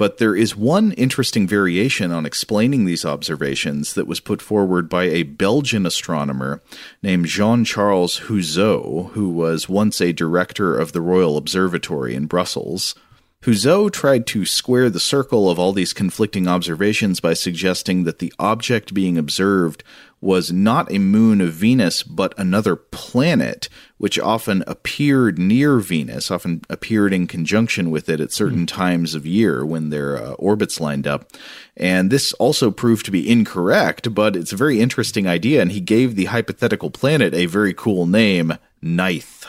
But there is one interesting variation on explaining these observations that was put forward by a Belgian astronomer named Jean Charles Houzeau, who was once a director of the Royal Observatory in Brussels. Houzeau tried to square the circle of all these conflicting observations by suggesting that the object being observed was not a moon of Venus, but another planet, which often appeared near Venus, often appeared in conjunction with it at certain mm. times of year when their uh, orbits lined up. And this also proved to be incorrect, but it's a very interesting idea. And he gave the hypothetical planet a very cool name, Neith.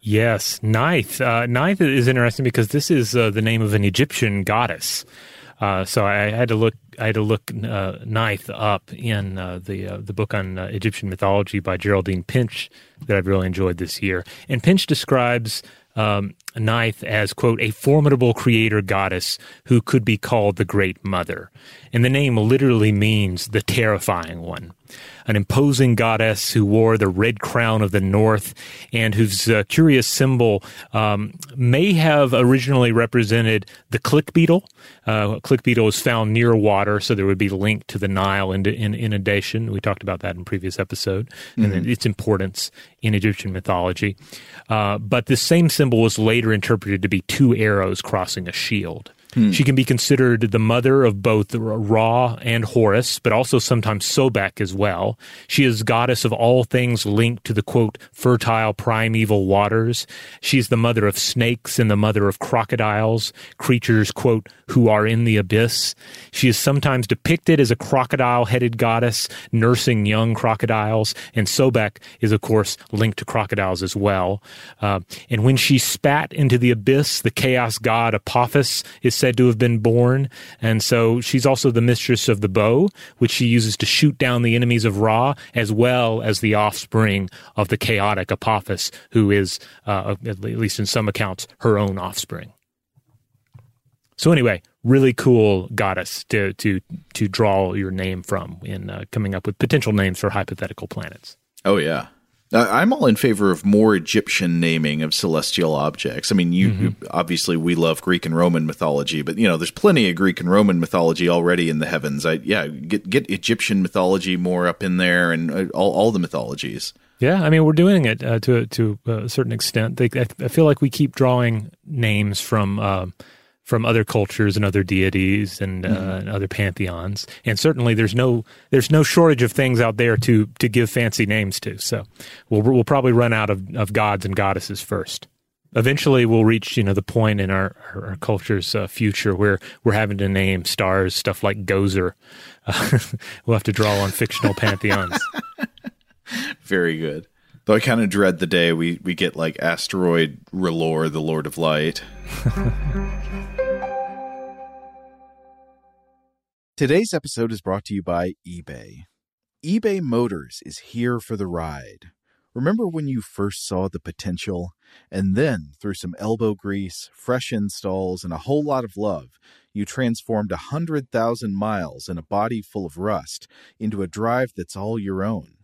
Yes, Neith. Uh, Neith is interesting because this is uh, the name of an Egyptian goddess. Uh, so I had to look. I had to look uh, Neith up in uh, the uh, the book on uh, Egyptian mythology by Geraldine Pinch that I've really enjoyed this year. And Pinch describes um, Neith as quote a formidable creator goddess who could be called the Great Mother, and the name literally means the terrifying one an imposing goddess who wore the red crown of the north and whose uh, curious symbol um, may have originally represented the click beetle. Uh, click beetle is found near water, so there would be linked to the Nile in, in inundation. We talked about that in previous episode mm-hmm. and its importance in Egyptian mythology. Uh, but this same symbol was later interpreted to be two arrows crossing a shield. She can be considered the mother of both Ra and Horus, but also sometimes Sobek as well. She is goddess of all things linked to the quote, fertile primeval waters. She is the mother of snakes and the mother of crocodiles, creatures, quote, who are in the abyss. She is sometimes depicted as a crocodile headed goddess nursing young crocodiles, and Sobek is, of course, linked to crocodiles as well. Uh, and when she spat into the abyss, the chaos god Apophis is said to have been born. And so she's also the mistress of the bow, which she uses to shoot down the enemies of Ra, as well as the offspring of the chaotic Apophis, who is, uh, at least in some accounts, her own offspring. So anyway, really cool goddess to to to draw your name from in uh, coming up with potential names for hypothetical planets. Oh yeah. I'm all in favor of more Egyptian naming of celestial objects. I mean, you, you obviously we love Greek and Roman mythology, but you know, there's plenty of Greek and Roman mythology already in the heavens. I yeah, get get Egyptian mythology more up in there, and uh, all all the mythologies. Yeah, I mean, we're doing it uh, to to a certain extent. They, I, I feel like we keep drawing names from uh, from other cultures and other deities and, uh, and other pantheons, and certainly there's no there's no shortage of things out there to to give fancy names to. So we'll we'll probably run out of, of gods and goddesses first. Eventually, we'll reach you know the point in our our, our culture's uh, future where we're having to name stars stuff like Gozer. Uh, (laughs) we'll have to draw on fictional pantheons. (laughs) Very good. Though I kind of dread the day we we get like asteroid R'hllor, the Lord of Light. (laughs) Today's episode is brought to you by eBay. eBay Motors is here for the ride. Remember when you first saw the potential? And then, through some elbow grease, fresh installs, and a whole lot of love, you transformed a 100,000 miles and a body full of rust into a drive that's all your own.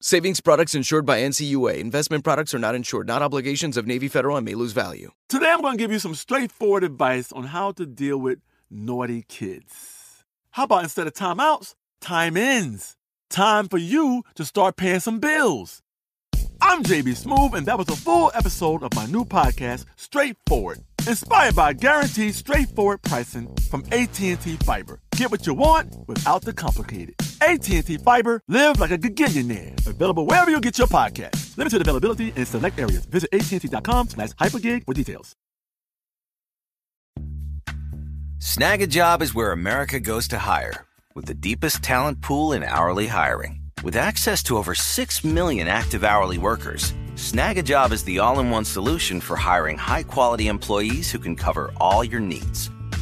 Savings products insured by NCUA. Investment products are not insured, not obligations of Navy Federal and may lose value. Today, I'm going to give you some straightforward advice on how to deal with naughty kids. How about instead of timeouts, time ins? Time for you to start paying some bills. I'm JB Smoove, and that was a full episode of my new podcast, Straightforward, inspired by guaranteed straightforward pricing from AT&T Fiber. Get what you want without the complicated. AT&T Fiber, live like a gigillionaire. Available wherever you get your podcast. Limited availability in select areas. Visit AT&T.com slash hypergig for details. Snagajob is where America goes to hire, with the deepest talent pool in hourly hiring. With access to over 6 million active hourly workers, Snagajob is the all in one solution for hiring high quality employees who can cover all your needs.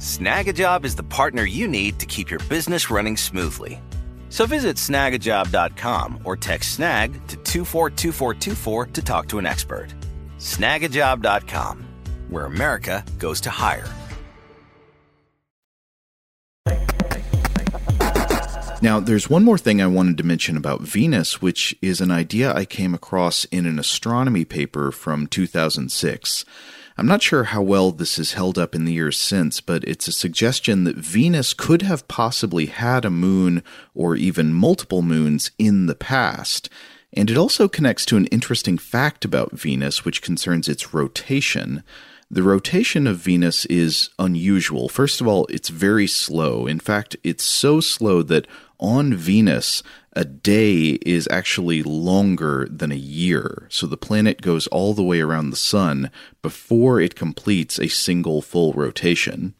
Snagajob is the partner you need to keep your business running smoothly. So visit snagajob.com or text snag to 242424 to talk to an expert. Snagajob.com, where America goes to hire. Now, there's one more thing I wanted to mention about Venus, which is an idea I came across in an astronomy paper from 2006. I'm not sure how well this has held up in the years since, but it's a suggestion that Venus could have possibly had a moon or even multiple moons in the past. And it also connects to an interesting fact about Venus, which concerns its rotation. The rotation of Venus is unusual. First of all, it's very slow. In fact, it's so slow that on Venus, a day is actually longer than a year. So the planet goes all the way around the sun before it completes a single full rotation.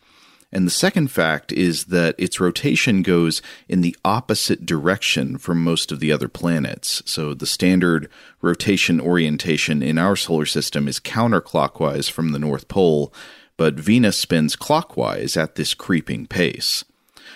And the second fact is that its rotation goes in the opposite direction from most of the other planets. So the standard rotation orientation in our solar system is counterclockwise from the North Pole, but Venus spins clockwise at this creeping pace.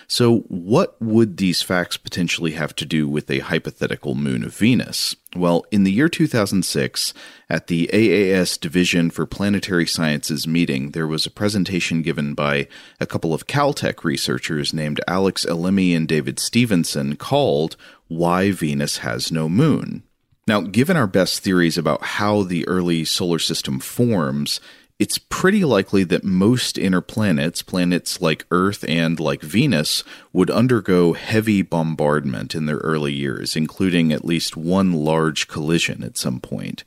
So, what would these facts potentially have to do with a hypothetical moon of Venus? Well, in the year 2006, at the AAS Division for Planetary Sciences meeting, there was a presentation given by a couple of Caltech researchers named Alex Alemi and David Stevenson called Why Venus Has No Moon. Now, given our best theories about how the early solar system forms, it's pretty likely that most inner planets, planets like Earth and like Venus, would undergo heavy bombardment in their early years, including at least one large collision at some point.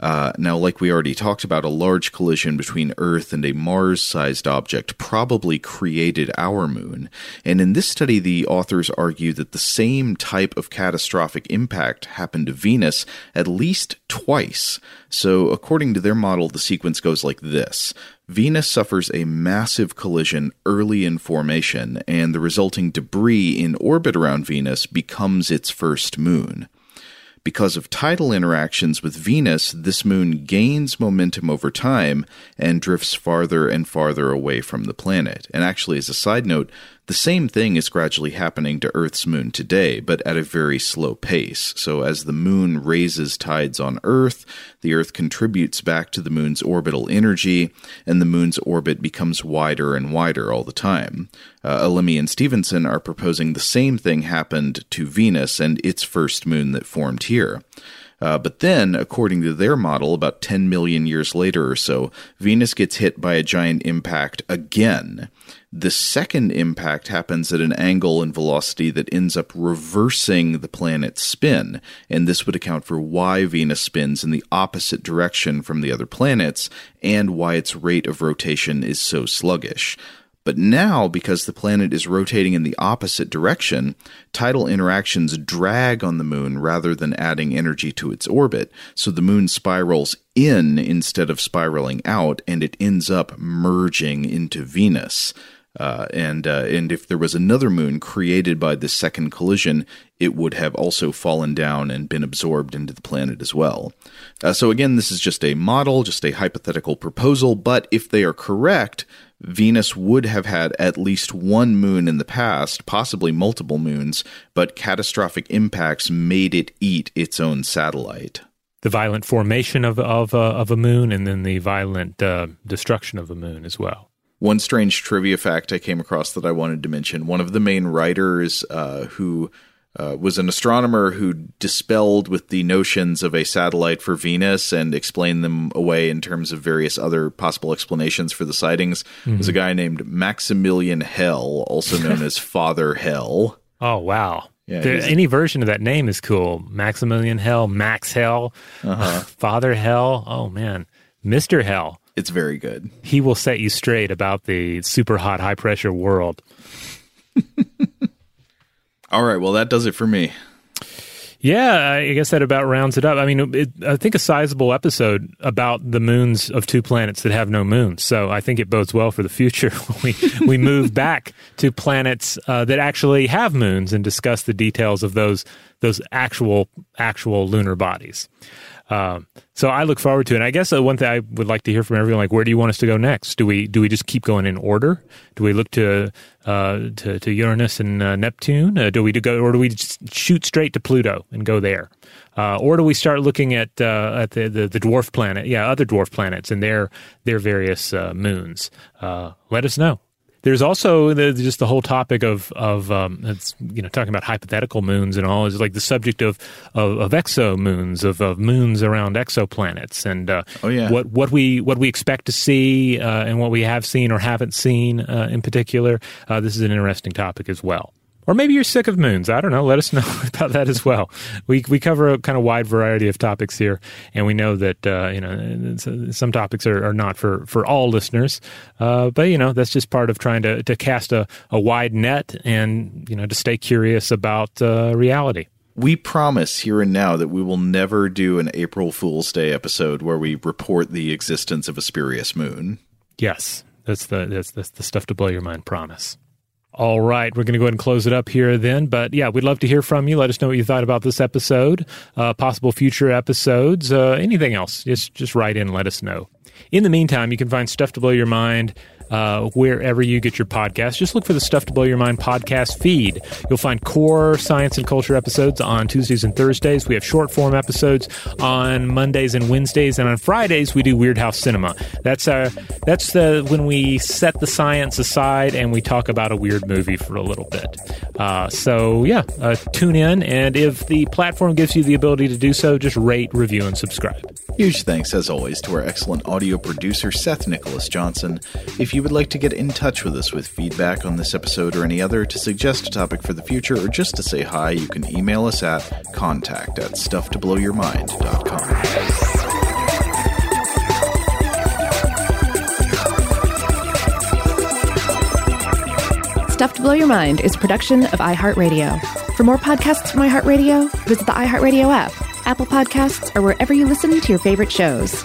Uh, now, like we already talked about, a large collision between Earth and a Mars sized object probably created our moon. And in this study, the authors argue that the same type of catastrophic impact happened to Venus at least twice. So, according to their model, the sequence goes like this Venus suffers a massive collision early in formation, and the resulting debris in orbit around Venus becomes its first moon. Because of tidal interactions with Venus, this moon gains momentum over time and drifts farther and farther away from the planet. And actually, as a side note, the same thing is gradually happening to Earth's moon today, but at a very slow pace. So, as the moon raises tides on Earth, the Earth contributes back to the moon's orbital energy, and the moon's orbit becomes wider and wider all the time. Uh, and Stevenson are proposing the same thing happened to Venus and its first moon that formed here. Uh, but then, according to their model, about 10 million years later or so, Venus gets hit by a giant impact again. The second impact happens at an angle and velocity that ends up reversing the planet's spin, and this would account for why Venus spins in the opposite direction from the other planets and why its rate of rotation is so sluggish. But now, because the planet is rotating in the opposite direction, tidal interactions drag on the moon rather than adding energy to its orbit, so the moon spirals in instead of spiraling out, and it ends up merging into Venus. Uh, and uh, and if there was another moon created by this second collision, it would have also fallen down and been absorbed into the planet as well. Uh, so again, this is just a model, just a hypothetical proposal. But if they are correct, Venus would have had at least one moon in the past, possibly multiple moons, but catastrophic impacts made it eat its own satellite. The violent formation of of, uh, of a moon, and then the violent uh, destruction of a moon as well. One strange trivia fact I came across that I wanted to mention one of the main writers uh, who uh, was an astronomer who dispelled with the notions of a satellite for Venus and explained them away in terms of various other possible explanations for the sightings mm-hmm. was a guy named Maximilian Hell, also known as (laughs) Father Hell. Oh, wow. Yeah, there, any version of that name is cool. Maximilian Hell, Max Hell, uh-huh. (laughs) Father Hell. Oh, man. Mr. Hell. It's very good. He will set you straight about the super hot, high pressure world. (laughs) All right. Well, that does it for me. Yeah, I guess that about rounds it up. I mean, it, I think a sizable episode about the moons of two planets that have no moons. So I think it bodes well for the future. (laughs) we we move (laughs) back to planets uh, that actually have moons and discuss the details of those those actual actual lunar bodies. Um, so I look forward to it. And I guess uh, one thing I would like to hear from everyone, like, where do you want us to go next? Do we do we just keep going in order? Do we look to uh, to, to, Uranus and uh, Neptune? Uh, do we do go, or do we just shoot straight to Pluto and go there? Uh, or do we start looking at uh, at the, the, the dwarf planet? Yeah, other dwarf planets and their their various moons. let us know. There's also the, just the whole topic of of um, it's you know talking about hypothetical moons and all is like the subject of of, of exo moons of, of moons around exoplanets and uh, oh yeah what what we what we expect to see uh, and what we have seen or haven't seen uh, in particular. Uh, this is an interesting topic as well. Or maybe you're sick of moons. I don't know. Let us know (laughs) about that as well. We we cover a kind of wide variety of topics here, and we know that uh, you know some topics are, are not for, for all listeners. Uh, but you know that's just part of trying to, to cast a, a wide net and you know to stay curious about uh, reality. We promise here and now that we will never do an April Fool's Day episode where we report the existence of a spurious moon. Yes, that's the that's, that's the stuff to blow your mind. Promise. All right, we're going to go ahead and close it up here then. But yeah, we'd love to hear from you. Let us know what you thought about this episode, uh, possible future episodes, uh, anything else. Just just write in, let us know. In the meantime, you can find stuff to blow your mind uh, wherever you get your podcast. Just look for the Stuff to Blow Your Mind podcast feed. You'll find core science and culture episodes on Tuesdays and Thursdays. We have short form episodes on Mondays and Wednesdays, and on Fridays we do Weird House Cinema. That's our uh, that's the when we set the science aside and we talk about a weird movie for a little bit. Uh, so yeah, uh, tune in, and if the platform gives you the ability to do so, just rate, review, and subscribe. Huge thanks, as always, to our excellent audio producer Seth Nicholas Johnson. If you you would like to get in touch with us with feedback on this episode or any other, to suggest a topic for the future, or just to say hi, you can email us at contact at stufftoblowyourmind.com. Stuff to Blow Your Mind is a production of iHeartRadio. For more podcasts from iHeartRadio, visit the iHeartRadio app, Apple Podcasts, or wherever you listen to your favorite shows.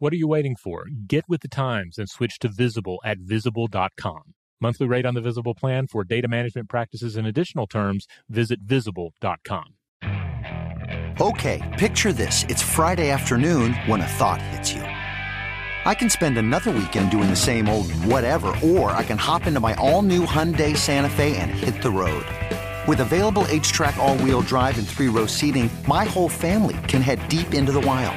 What are you waiting for? Get with the times and switch to Visible at visible.com. Monthly rate on the Visible plan for data management practices and additional terms, visit visible.com. Okay, picture this. It's Friday afternoon when a thought hits you. I can spend another weekend doing the same old whatever, or I can hop into my all new Hyundai Santa Fe and hit the road. With available HTRAC, all wheel drive, and three row seating, my whole family can head deep into the wild.